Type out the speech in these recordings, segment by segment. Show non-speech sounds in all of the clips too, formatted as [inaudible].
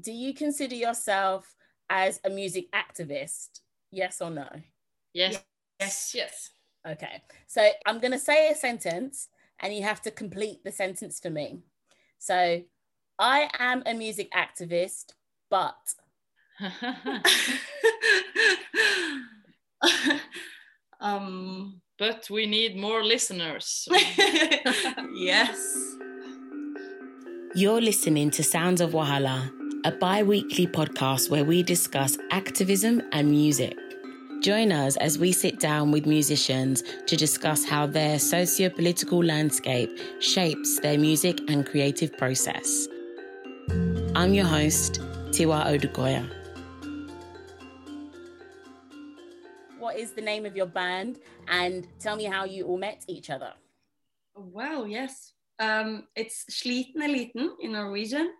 do you consider yourself as a music activist? Yes or no? Yes. Yes. Yes. Okay. So I'm going to say a sentence and you have to complete the sentence for me. So I am a music activist, but. [laughs] um, but we need more listeners. [laughs] yes. You're listening to Sounds of Wahala, a bi weekly podcast where we discuss activism and music. Join us as we sit down with musicians to discuss how their socio political landscape shapes their music and creative process. I'm your host, Tiwa Odukoya. What is the name of your band? And tell me how you all met each other. Wow, yes. Um, it's Sliten Eliten in Norwegian,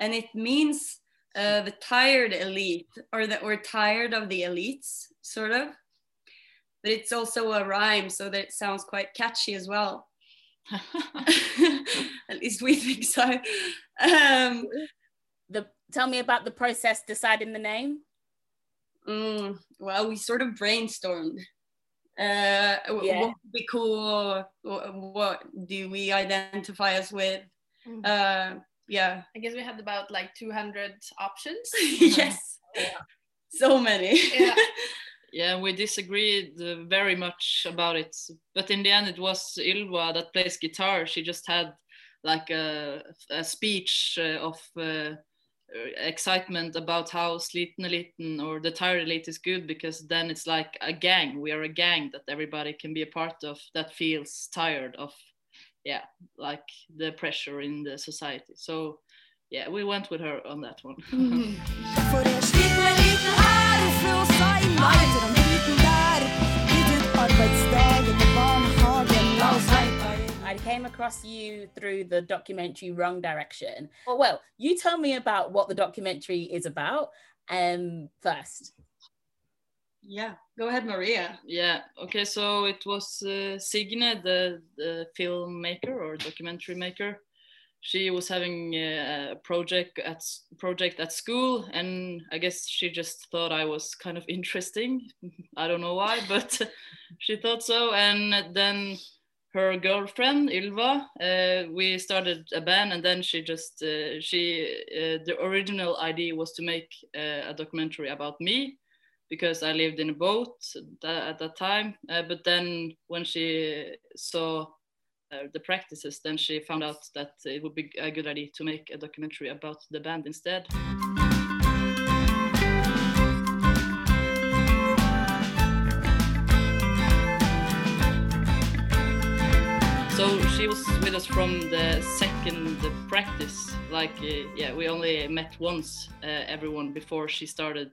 and it means uh, the tired elite, or that we're tired of the elites, sort of. But it's also a rhyme, so that it sounds quite catchy as well. [laughs] [laughs] At least we think so. Um, the tell me about the process deciding the name. Mm, well, we sort of brainstormed. Uh, yeah. What would be cool? What, what, do we identify us with? Mm. Uh, yeah. I guess we had about like 200 options. [laughs] yes. Yeah. So many. Yeah. [laughs] yeah, we disagreed uh, very much about it. But in the end, it was Ylva that plays guitar. She just had like a, a speech uh, of uh, excitement about how Sliten Eliten or the Tired Elite is good because then it's like a gang. We are a gang that everybody can be a part of that feels tired of, yeah, like the pressure in the society. So, yeah, we went with her on that one. [laughs] I came across you through the documentary Wrong Direction. Well, well, you tell me about what the documentary is about um, first. Yeah, go ahead, Maria. Yeah, okay, so it was uh, Signe, the, the filmmaker or documentary maker. She was having a project at project at school, and I guess she just thought I was kind of interesting. [laughs] I don't know why, but [laughs] she thought so. And then her girlfriend Ylva. Uh, we started a band, and then she just uh, she uh, the original idea was to make uh, a documentary about me because I lived in a boat at that time. Uh, but then when she saw uh, the practices, then she found out that it would be a good idea to make a documentary about the band instead. so she was with us from the second practice like uh, yeah we only met once uh, everyone before she started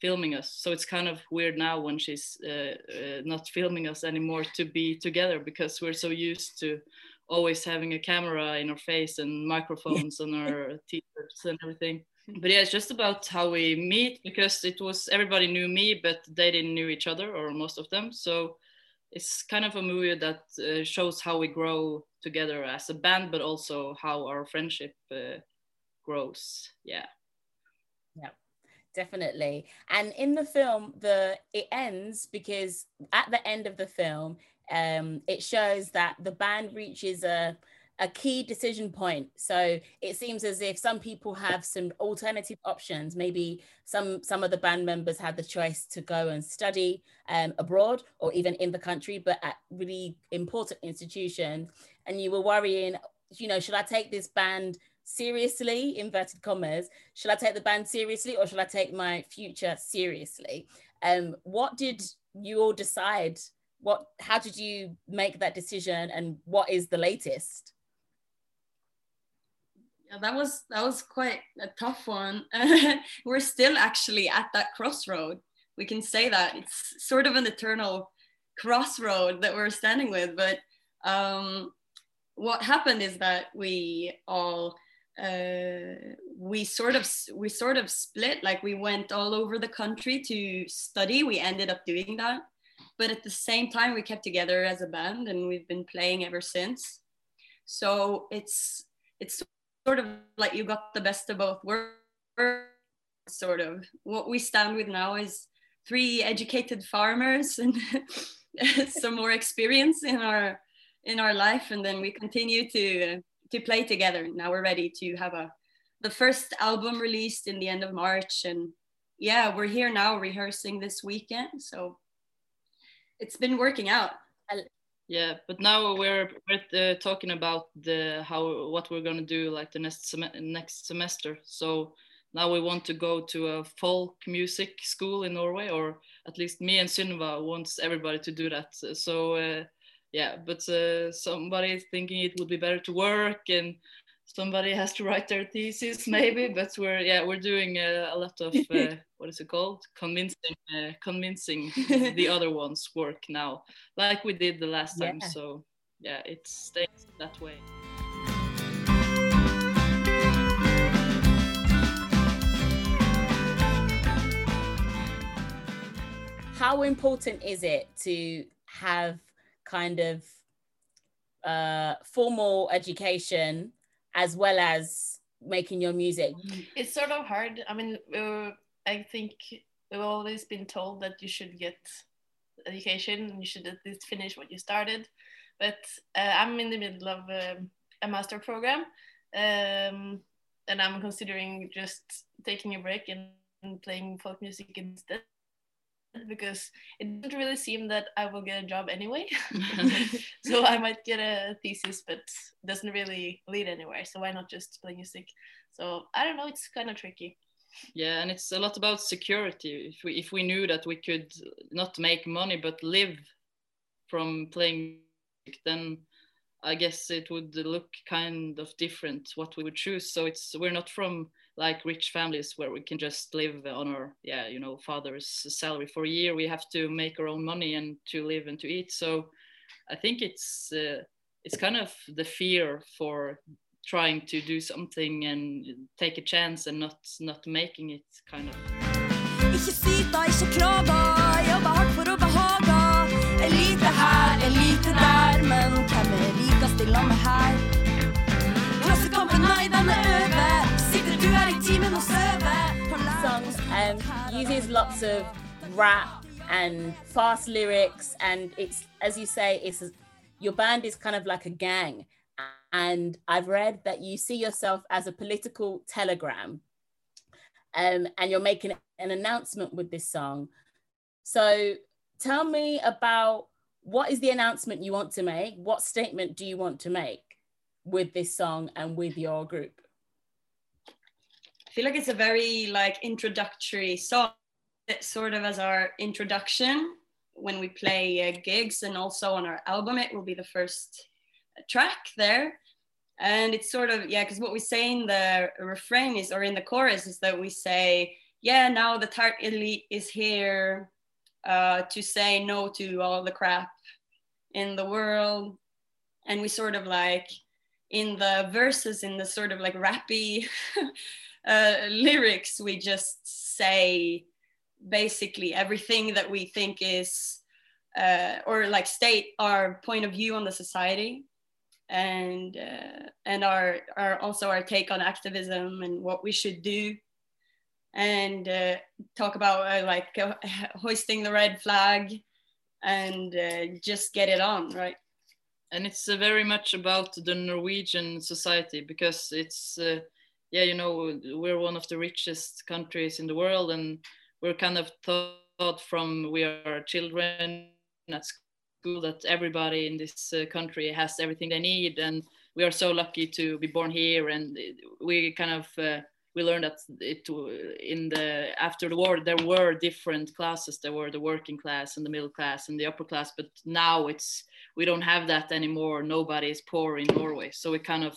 filming us. So it's kind of weird now when she's uh, uh not filming us anymore to be together because we're so used to always having a camera in our face and microphones on our t-shirts and everything. But yeah it's just about how we meet because it was everybody knew me but they didn't knew each other or most of them. So it's kind of a movie that uh, shows how we grow together as a band, but also how our friendship uh, grows. Yeah. Yeah, definitely. And in the film, the it ends because at the end of the film, um, it shows that the band reaches a a key decision point. So it seems as if some people have some alternative options. Maybe some some of the band members had the choice to go and study um, abroad or even in the country, but at really important institutions. And you were worrying, you know, should I take this band seriously? Inverted commas. Should I take the band seriously or should I take my future seriously? Um, what did you all decide? What? How did you make that decision? And what is the latest? yeah, that was that was quite a tough one. [laughs] We're still actually at that crossroad. We can say that it's sort of an eternal crossroad that we're standing with. But um, what happened is that we all uh, we sort of we sort of split. Like we went all over the country to study. We ended up doing that, but at the same time, we kept together as a band, and we've been playing ever since. So it's it's sort of like you got the best of both worlds sort of what we stand with now is three educated farmers and [laughs] some more experience in our in our life and then we continue to to play together. Now we're ready to have a the first album released in the end of march. And yeah we're here now rehearsing this weekend. So it's been working out. Yeah but now we're, we're uh, talking about the how what we're going to do like the next sem- next semester. So now we want to go to a folk music school in norway or at least me and Sunniva wants everybody to do that. So uh, yeah but uh, somebody is thinking it would be better to work and somebody [laughs] has to write their thesis maybe [laughs] but we're yeah we're doing uh, a lot of [laughs] uh, what is it called convincing uh, convincing the other ones work now like we did the last time yeah. so yeah it stays that way how important is it to have kind of uh, formal education as well as making your music? It's sort of hard. I mean, uh, I think we've always been told that you should get education and you should at least finish what you started. But uh, I'm in the middle of um, a master program, um, and I'm considering just taking a break and playing folk music instead because it doesn't really seem that I will get a job anyway. [laughs] [laughs] so I might get a thesis, but doesn't really lead anywhere. So why not just play music? So I don't know. It's kind of tricky. Yeah, and it's a lot about security. If we if we knew that we could not make money but live from playing, music, then I guess it would look kind of different what we would choose. So it's we're not from like rich families where we can just live on our yeah you know father's salary for a year we have to make our own money and to live and to eat so i think it's uh, it's kind of the fear for trying to do something and take a chance and not not making it kind of er? Klassekampen, nei, den er over. Songs um, uses lots of rap and fast lyrics, and it's as you say, it's your band is kind of like a gang. And I've read that you see yourself as a political telegram, um, and you're making an announcement with this song. So tell me about what is the announcement you want to make? What statement do you want to make with this song and with your group? I feel like it's a very like introductory song, it's sort of as our introduction when we play uh, gigs and also on our album. It will be the first track there. And it's sort of, yeah, because what we say in the refrain is, or in the chorus, is that we say, yeah, now the tart elite is here uh, to say no to all the crap in the world. And we sort of like, in the verses, in the sort of like rappy [laughs] uh, lyrics, we just say basically everything that we think is, uh, or like state our point of view on the society, and uh, and our our also our take on activism and what we should do, and uh, talk about uh, like uh, [laughs] hoisting the red flag, and just get it on, right? And it's very much about the Norwegian society because it's yeah, you know, we're one of the richest countries in the world, and we're kind of taught from we are children at school that everybody in this uh, country has everything they need, and we are so lucky to be born here. And we kind of uh, we learned that it in the after the war there were different classes. There were the working class and the middle class and the upper class, but now it's we don't have that anymore. Nobody is poor in Norway, so we kind of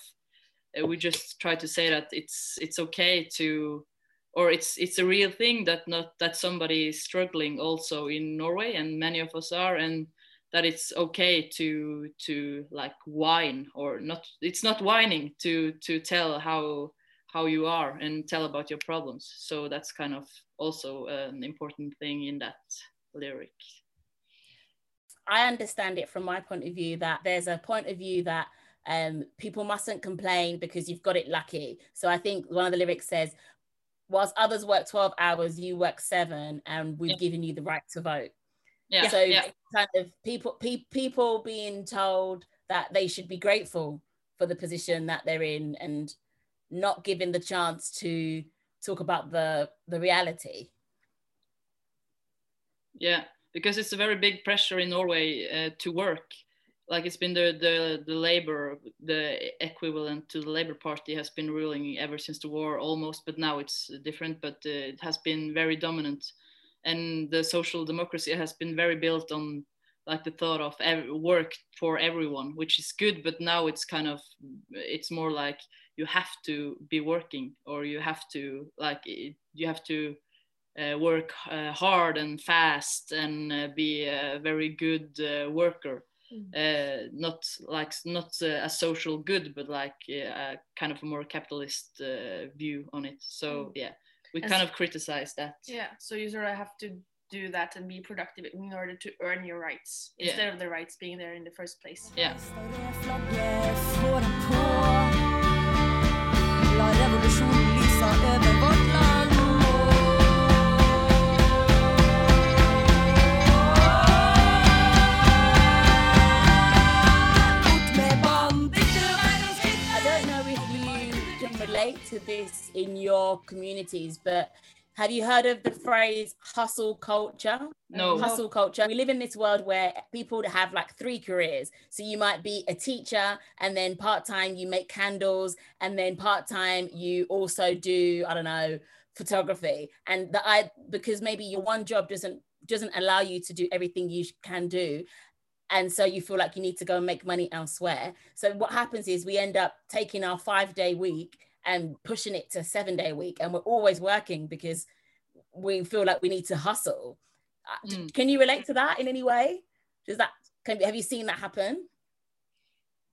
Uh, we just try to say that it's it's okay to or it's it's a real thing that not that somebody is struggling also in Norway and many of us are and that it's okay to to like whine or not it's not whining to to tell how how you are and tell about your problems. So that's kind of also an important thing in that lyric. I understand it from my point of view that there's a point of view that um, people mustn't complain because you've got it lucky. So I think one of the lyrics says, whilst others work 12 hours, you work seven, and we've Yeah. given you the right to vote. Yeah. so yeah. kind of people pe- people being told that they should be grateful for the position that they're in and not given the chance to talk about the the reality Yeah, because it's a very big pressure in Norway uh, to work. Like it's been the, the the labor, the equivalent to the Labour Party has been ruling ever since the war almost, but now it's different. But uh, it has been very dominant, and the social democracy has been very built on like the thought of work for everyone, which is good. But now it's kind of it's more like you have to be working or you have to like it, you have to uh, work uh, hard and fast and uh, be a very good uh, worker. Uh, not like not uh, a social good, but like uh, a kind of a more capitalist uh, view on it. So yeah, we As- kind of criticize that. Yeah, so you sort of have to do that and be productive in order to earn your rights Yeah. instead of the rights being there in the first place. Yeah. Flagget får den på. La revolusjonen lyse over vårt relate to this in your communities but have you heard of the phrase hustle culture No. hustle culture. We live in this world where people have like three careers. So you might be a teacher, and then part time you make candles, and then part time you also do I don't know photography. And the I because maybe your one job doesn't doesn't allow you to do everything you can do. And so you feel like you need to go and make money elsewhere. So what happens is we end up taking our five day week and pushing it to seven day week, and we're always working because we feel like we need to hustle. Uh, Mm. Can you relate to that in any way? Does that can, have you seen that happen?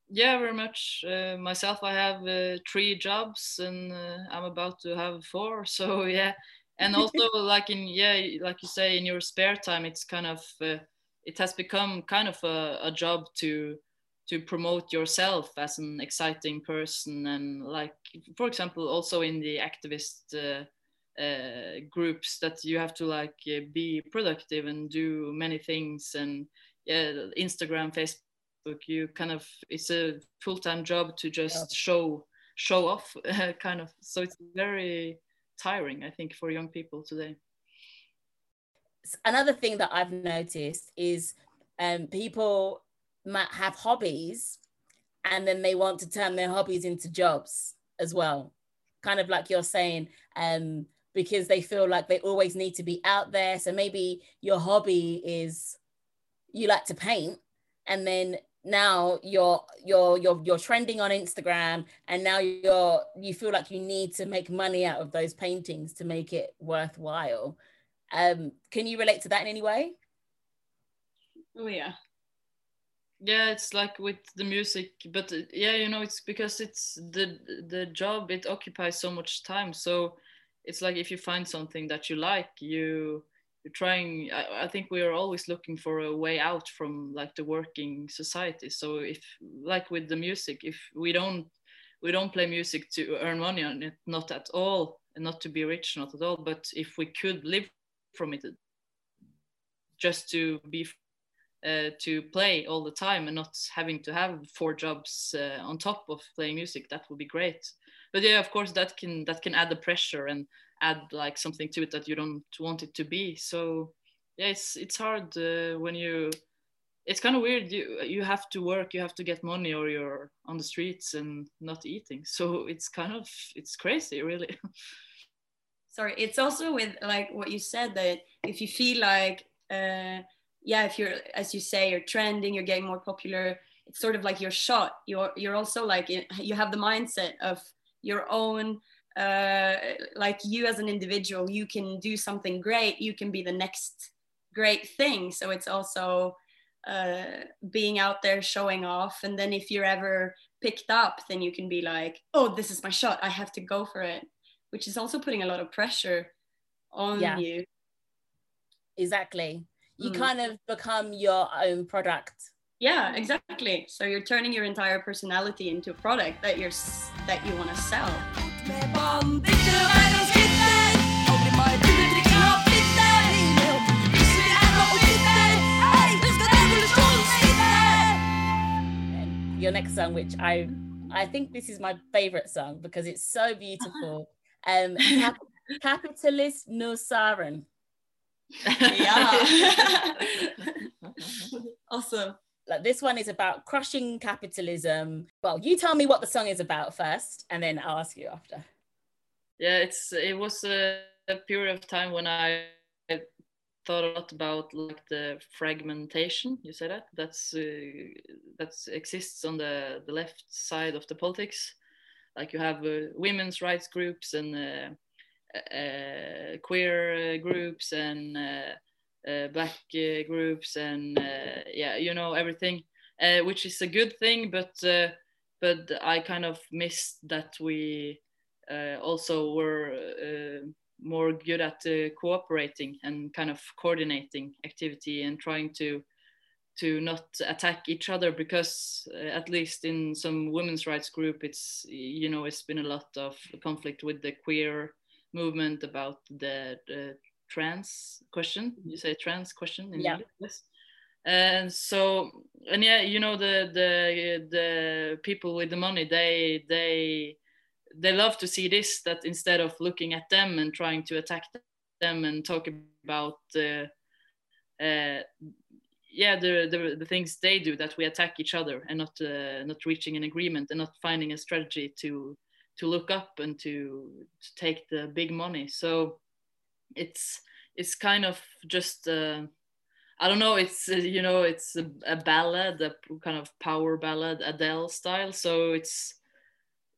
Yeah, very much. Uh, myself, I have uh, three jobs, and uh, I'm about to have four. [laughs] So yeah, and also [laughs] like in yeah, like you say, in your spare time, it's kind of uh, it has become kind of a, a job to to promote yourself as an exciting person, and like for example, also in the activist. Uh, uh, groups that you have to like uh, be productive and do many things. And yeah instagram facebook you kind of it's a full-time job to just show show off [laughs] kind of. So it's very tiring i think for young people today. Another thing that I've noticed is um, people might have hobbies, and then they want to turn their hobbies into jobs as well. Kind of like you're saying, um, because they feel like they always need to be out there. So maybe your hobby is you like to paint, and then now you're you're you're you're trending on Instagram, and now you're you feel like you need to make money out of those paintings to make it worthwhile. Um, can you relate to that in any way? Oh yeah. Yeah it's like with the music but uh, yeah you know it's because it's the the job it occupies so much time. So it's like if you find something that you like you you're trying I, I think we are always looking for a way out from like the working society. So if like with the music if we don't we don't play music to earn money on it not at all and not to be rich not at all but if we could live from it just to be uh, to play all the time and not having to have four jobs uh, on top of playing music that would be great. But yeah of course that can that can add the pressure and add like something to it that you don't want it to be. So yeah it's it's hard uh, when you it's kind of weird you you have to work you have to get money or you're on the streets and not eating. So it's kind of it's crazy really. [laughs] Sorry it's also with like what you said that if you feel like uh yeah if you're as you say you're trending you're getting more popular it's sort of like your shot. You're you're also like you have the mindset of your own uh like you as an individual you can do something great you can be the next great thing. So it's also uh being out there showing off. And then if you're ever picked up then you can be like oh this is my shot. I have to go for it which is also putting a lot of pressure on Yeah. you. Exactly you mm. kind of become your own product. Yeah exactly. So you're turning your entire personality into a product that you're that you want to sell your next song which i i think this is my favorite song because it's so beautiful. [laughs] Um capitalist no siren yeah. [laughs] awesome. Like this one is about crushing capitalism. Well, you tell me what the song is about first, and then I'll ask you after. yeah it's it was a, a period of time when i thought a lot about like the fragmentation you say that that's uh, that exists on the the left side of the politics like you have uh, women's rights groups and uh, uh, queer uh, groups and uh, uh, black groups and yeah you know everything which is a good thing but but i kind of missed that we also were more good at cooperating and kind of coordinating activity and trying to to not attack each other because uh, at least in some women's rights group it's you know it's been a lot of conflict with the queer movement about the, the trans question. You say trans question in Yeah. English. Yes and so and yeah you know the the the people with the money they they they love to see this that instead of looking at them and trying to attack them and talk about uh, uh, yeah the, the the things they do that we attack each other and not uh, not reaching an agreement and not finding a strategy to to look up and to, to take the big money so it's it's kind of just uh, I don't know. It's uh, you know, it's a, a ballad, a kind of power ballad, Adele style. So it's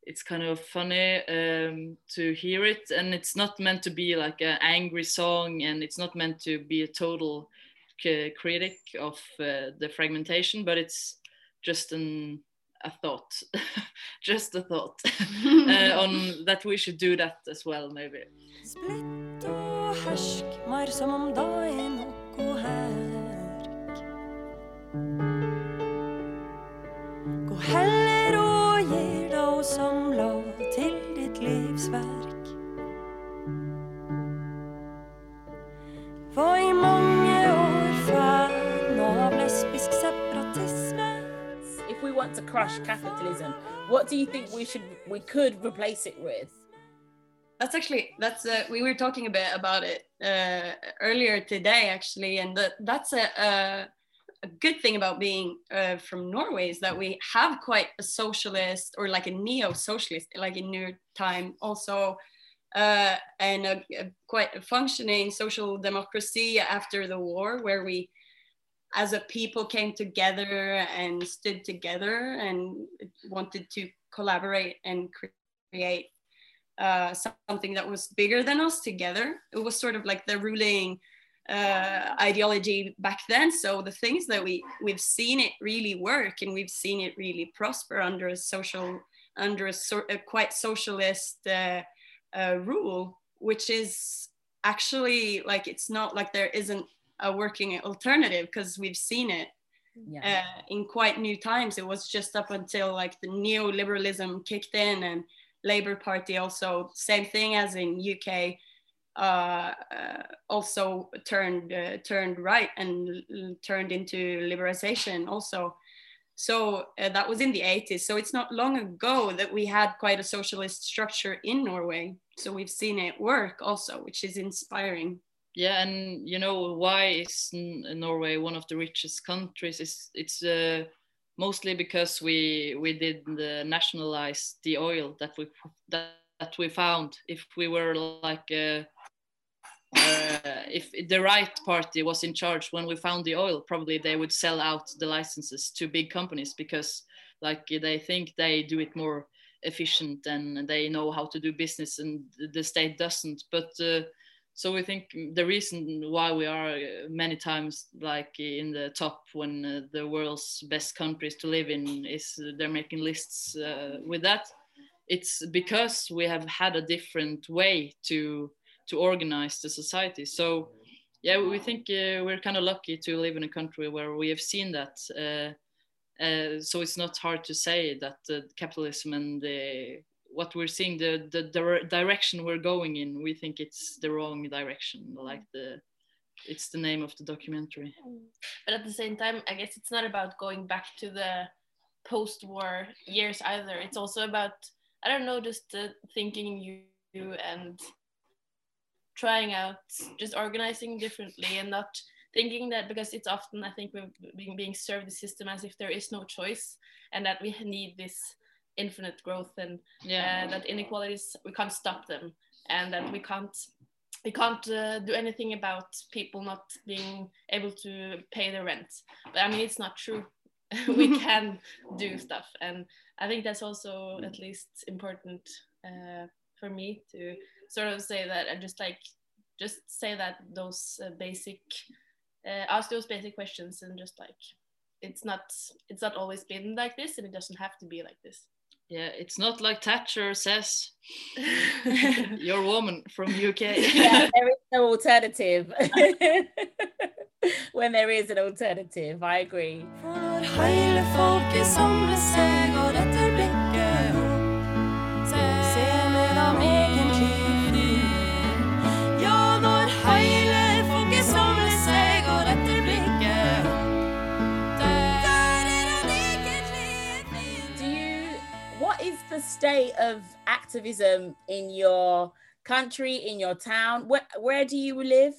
it's kind of funny um, to hear it, and it's not meant to be like an angry song, and it's not meant to be a total critic of uh, the fragmentation, but it's just an a thought, [laughs] just a thought [laughs] [laughs] uh, on that we should do that as well, maybe. Splitt og som om da er herk. Gå heller og gir deg crush capitalism, what do you think we should we could replace it with? That's actually that's uh, we were talking a bit about it uh, earlier today actually, and that that's a, a a good thing about being uh, from Norway is that we have quite a socialist or like a neo-socialist, like in New Time also, uh, and a, a quite functioning social democracy after the war, where we as a people came together and stood together and wanted to collaborate and create uh, something that was bigger than us together. It was sort of like the ruling uh, ideology back then. So the things that we we've seen it really work and we've seen it really prosper under a social under a, sort a quite socialist uh, uh, rule, which is actually like it's not like there isn't a working alternative because we've seen it Yeah. uh, in quite new times. It was just up until like the neoliberalism kicked in and Labour Party also same thing as in UK uh, uh, also turned uh, turned right and turned into liberalization also. So uh, that was in the 80s. So it's not long ago that we had quite a socialist structure in Norway. So we've seen it work also, which is inspiring. Yeah, and you know why is Norway one of the richest countries? It's it's uh, mostly because we we did the nationalize the oil that we that, that we found. If we were like uh, uh, if the right party was in charge when we found the oil, probably they would sell out the licenses to big companies because like they think they do it more efficient and they know how to do business and the state doesn't. But uh, so we think the reason why we are uh, many times like in the top when uh, the world's best countries to live in is uh, they're making lists uh, with that it's because we have had a different way to to organize the society. So yeah we think uh, we're kind of lucky to live in a country where we have seen that uh, uh, so it's not hard to say that uh, capitalism and the what we're seeing the, the the direction we're going in we think it's the wrong direction like the it's the name of the documentary but at the same time i guess it's not about going back to the post-war years either. It's also about I don't know, just thinking you and trying out, just organizing differently and not thinking that because it's often I think we're being, being served the system as if there is no choice and that we need this infinite growth and Yeah. uh, that inequalities we can't stop them and that we can't we can't uh, do anything about people not being able to pay their rent. But i mean it's not true. [laughs] We [laughs] can do stuff and i think that's also at least important uh, for me to sort of say that and just like just say that those uh, basic uh, ask those basic questions and just like it's not it's not always been like this and it doesn't have to be like this Yeah, it's not like Thatcher says. [laughs] You're a woman from UK. yeah, [laughs] there is no alternative. [laughs] when there is an alternative, I agree. State of activism in your country, in your town? Where where do you live?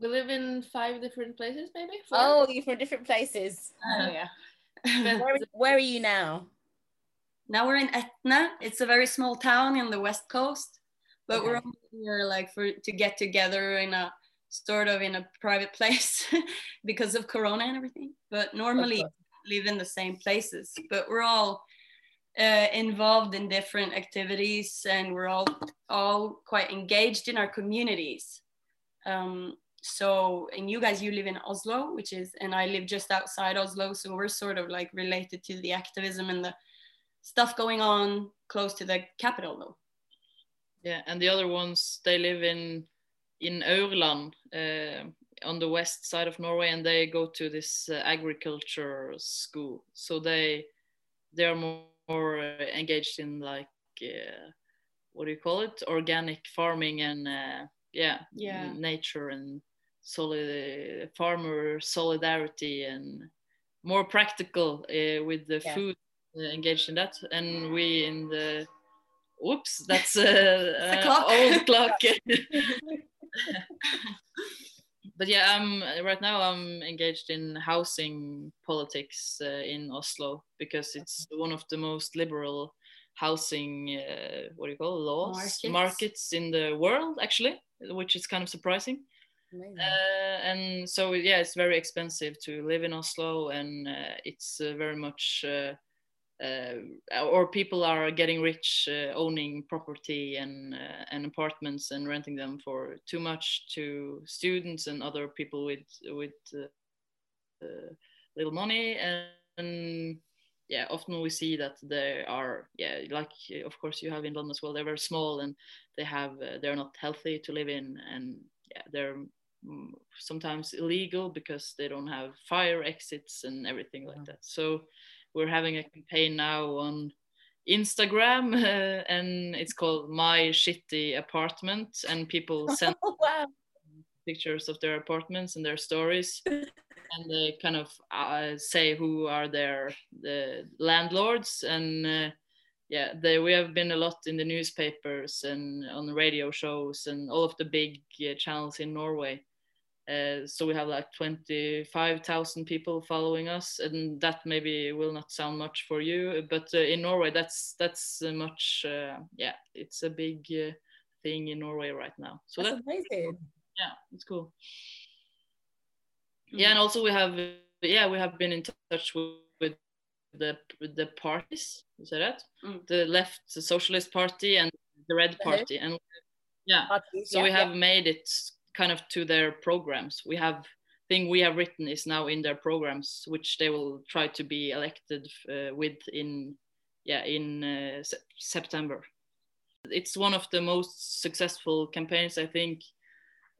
we live in five different places maybe Four? Oh, you're from different places. Oh, yeah. [laughs] Where, where are you now? now we're in Etne. It's a very small town in the west coast, but we're only here like for to get together in a sort of in a private place [laughs] because of Corona and everything. But normally live in the same places. But we're all uh, involved in different activities, and we're all all quite engaged in our communities. Um, so, and you guys, you live in Oslo, which is, and I live just outside Oslo, so we're sort of like related to the activism and the stuff going on close to the capital, though. Yeah, and the other ones they live in in Aurland uh, on the west side of Norway, and they go to this uh, agriculture school. So they they are more, more uh, engaged in like uh, what do you call it? Organic farming and uh, yeah, Yeah. nature and solid farmer solidarity and more practical uh, with the Yeah. food uh, engaged in that. And we in the Whoops, that's [laughs] uh, a uh, clock. old clock. [laughs] [laughs] but yeah, I'm right now. I'm engaged in housing politics uh, in Oslo because it's one of the most liberal housing. Uh, what do you call it, laws Markets. markets in the world, actually, which is kind of surprising. Uh, and so yeah, it's very expensive to live in Oslo, and uh, it's uh, very much. Uh, or people are getting rich uh, owning property and uh, and apartments and renting them for too much to students and other people with with uh, uh, little money. And, and yeah often we see that they are yeah like of course you have in london as well they're very small and they have uh, they're not healthy to live in. And yeah they're mm, sometimes illegal because they don't have fire exits and everything like that. So we're having a campaign now on Instagram uh, [laughs] and it's called My Shitty Apartment and people [laughs] send Oh, wow. pictures of their apartments and their stories [laughs] and they kind of uh, say who are their the landlords and uh, yeah they we have been a lot in the newspapers and on radio shows and all of the big uh, channels in Norway uh, so we have like 25,000 people following us and that maybe will not sound much for you but uh, in Norway that's that's uh, much uh, yeah it's a big uh, thing in Norway right now so That's that amazing. yeah it's cool yeah and also we have yeah we have been in touch with, with the with the parties Is say that Mm. the left the socialist party and the red Mhm. party and yeah Parties, so yeah, we yeah. have made it kind of to their programs. We have thing we have written is now in their programs which they will try to be elected uh, with in yeah in uh, Se- september. It's one of the most successful campaigns i think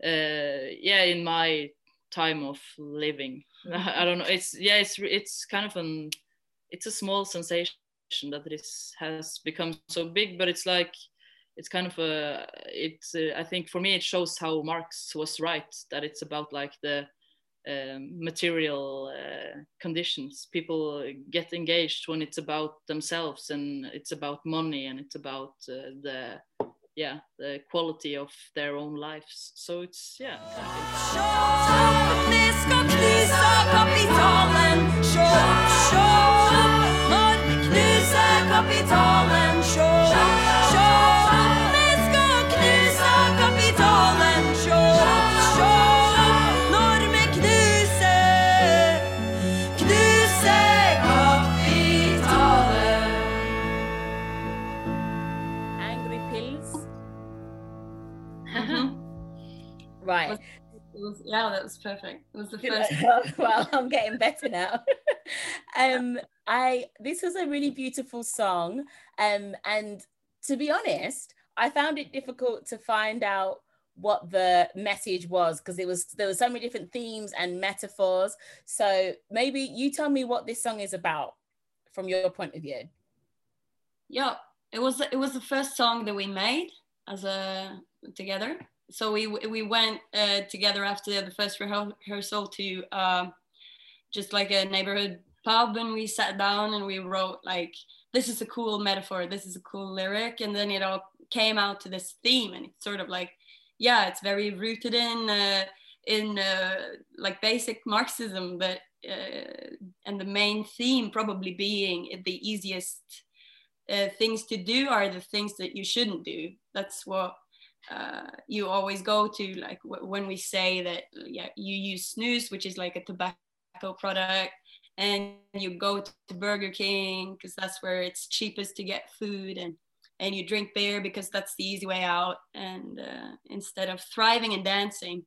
uh, yeah in my time of living. [laughs] I don't know. It's yeah it's it's kind of an it's a small sensation that this has become so big but it's like it's kind of a it's uh, i think for me it shows how marx was right that it's about like the um, material uh, conditions. People get engaged when it's about themselves and it's about money and it's about uh, the yeah the quality of their own lives. So it's yeah. Kapitalen. Was, yeah, that was perfect. It was the first. [laughs] well, I'm getting better now. [laughs] um, I this was a really beautiful song. Um, and to be honest, I found it difficult to find out what the message was because it was there were so many different themes and metaphors. So maybe you tell me what this song is about from your point of view. Yeah, it was it was the first song that we made as a together. So we we went uh, together after the first rehearsal to um, just like a neighborhood pub, and we sat down and we wrote like this is a cool metaphor, this is a cool lyric, and then it all came out to this theme, and it's sort of like yeah, it's very rooted in uh, in uh, like basic Marxism, but uh, and the main theme probably being the easiest uh, things to do are the things that you shouldn't do. That's what uh, you always go to. Like when we say that, yeah, you use snus, which is like a tobacco product, and you go to Burger King because that's where it's cheapest to get food, and and you drink beer because that's the easy way out, and uh, instead of thriving and dancing.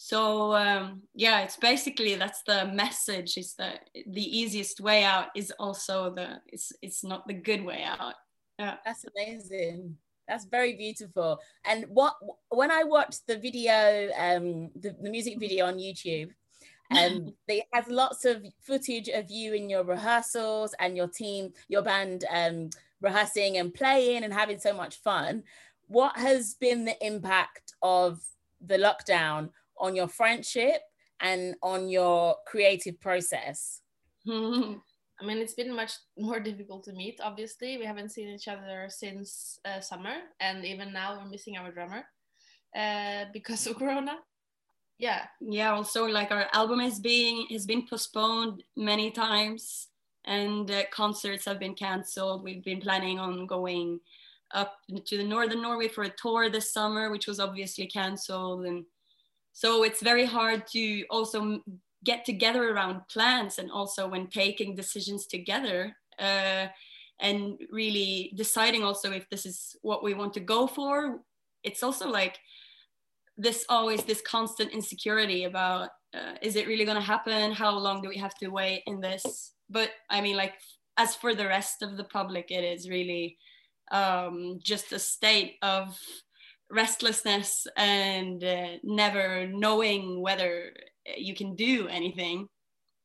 So um, yeah, it's basically that's the message. Is that the easiest way out is also the it's it's not the good way out. Yeah. That's amazing. That's very beautiful. And what when I watched the video, um, the, the music video on YouTube, um, [laughs] it has lots of footage of you in your rehearsals and your team, your band um, rehearsing and playing and having so much fun. What has been the impact of the lockdown on your friendship and on your creative process? [laughs] I mean, it's been much more difficult to meet. Obviously, we haven't seen each other since uh, summer, and even now we're missing our drummer uh, [laughs] because of Corona. Yeah, yeah also like our album is being has been postponed many times and uh, concerts have been cancelled we've been planning on going up to the northern norway for a tour this summer which was obviously cancelled and so it's very hard to also get together around plans and also when taking decisions together uh, and really deciding also if this is what we want to go for. It's also like this always this constant insecurity about uh, is it really going to happen? How long do we have to wait in this? But i mean like as for the rest of the public it is really um, just a state of restlessness and uh, never knowing whether you can do anything.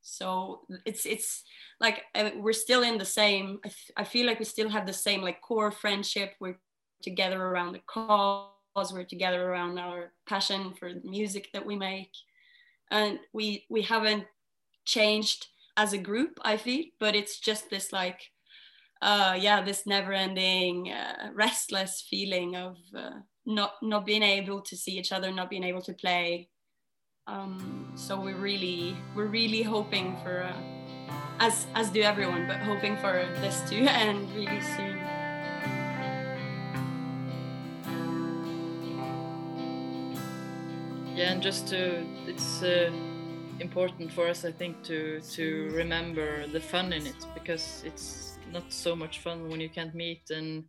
So it's it's like we're still in the same I feel like we still have the same like core friendship. We're together around the cause. We're together around our passion for music that we make. And we we haven't changed as a group i feel but it's just this like uh yeah this never ending uh, restless feeling of uh, not not being able to see each other not being able to play um so we're really we're really hoping for uh, as as do everyone but hoping for this to end [laughs] really soon. Yeah and just to it's uh, important for us i think to to remember the fun in it because it's not so much fun when you can't meet and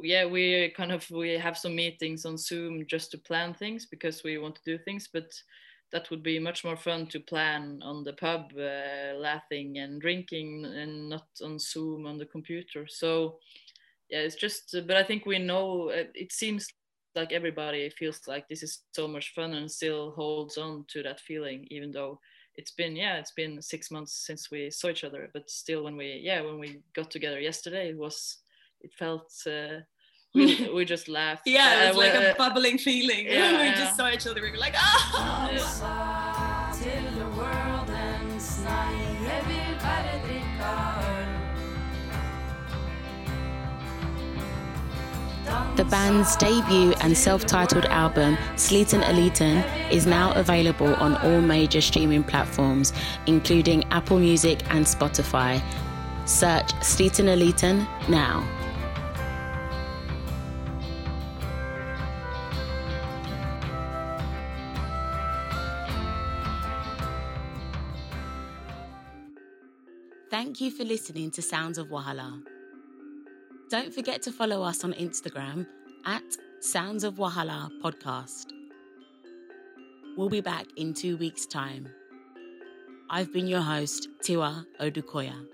yeah we kind of we have some meetings on zoom just to plan things because we want to do things but that would be much more fun to plan on the pub uh, laughing and drinking and not on zoom on the computer. So yeah it's just but i think we know uh, it seems like everybody feels like this is so much fun and still holds on to that feeling even though it's been yeah it's been six months since we saw each other. But still when we yeah when we got together yesterday it was it felt uh, we, [laughs] we just laughed yeah it was Uh, like we- a bubbling feeling yeah, [laughs] we yeah. just saw each other we were like Yeah. til worldens nei. Jeg vil bare drikke øl. The band's debut and self titled album, Sliten Eliten, is now available on all major streaming platforms, including Apple Music and Spotify. Search Sliten Eliten now. For listening to Sounds of Wahala. Don't forget to follow us on Instagram at Sounds of Wahala Podcast. We'll be back in two weeks' time. I've been your host, Tiwa Odukoya.